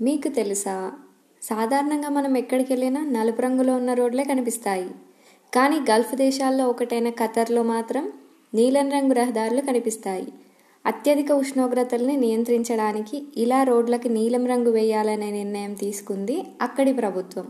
మీకు తెలుసా? సాధారణంగా మనం ఎక్కడికి వెళ్ళినా నలుపు రంగులో ఉన్న రోడ్లే కనిపిస్తాయి. కానీ గల్ఫ్ దేశాల్లో ఒకటైన ఖతర్లో మాత్రం నీలం రంగు రహదారులు కనిపిస్తాయి. అత్యధిక ఉష్ణోగ్రతల్ని నియంత్రించడానికి ఇలా రోడ్లకి నీలం రంగు వేయాలనే నిర్ణయం తీసుకుంది అక్కడి ప్రభుత్వం.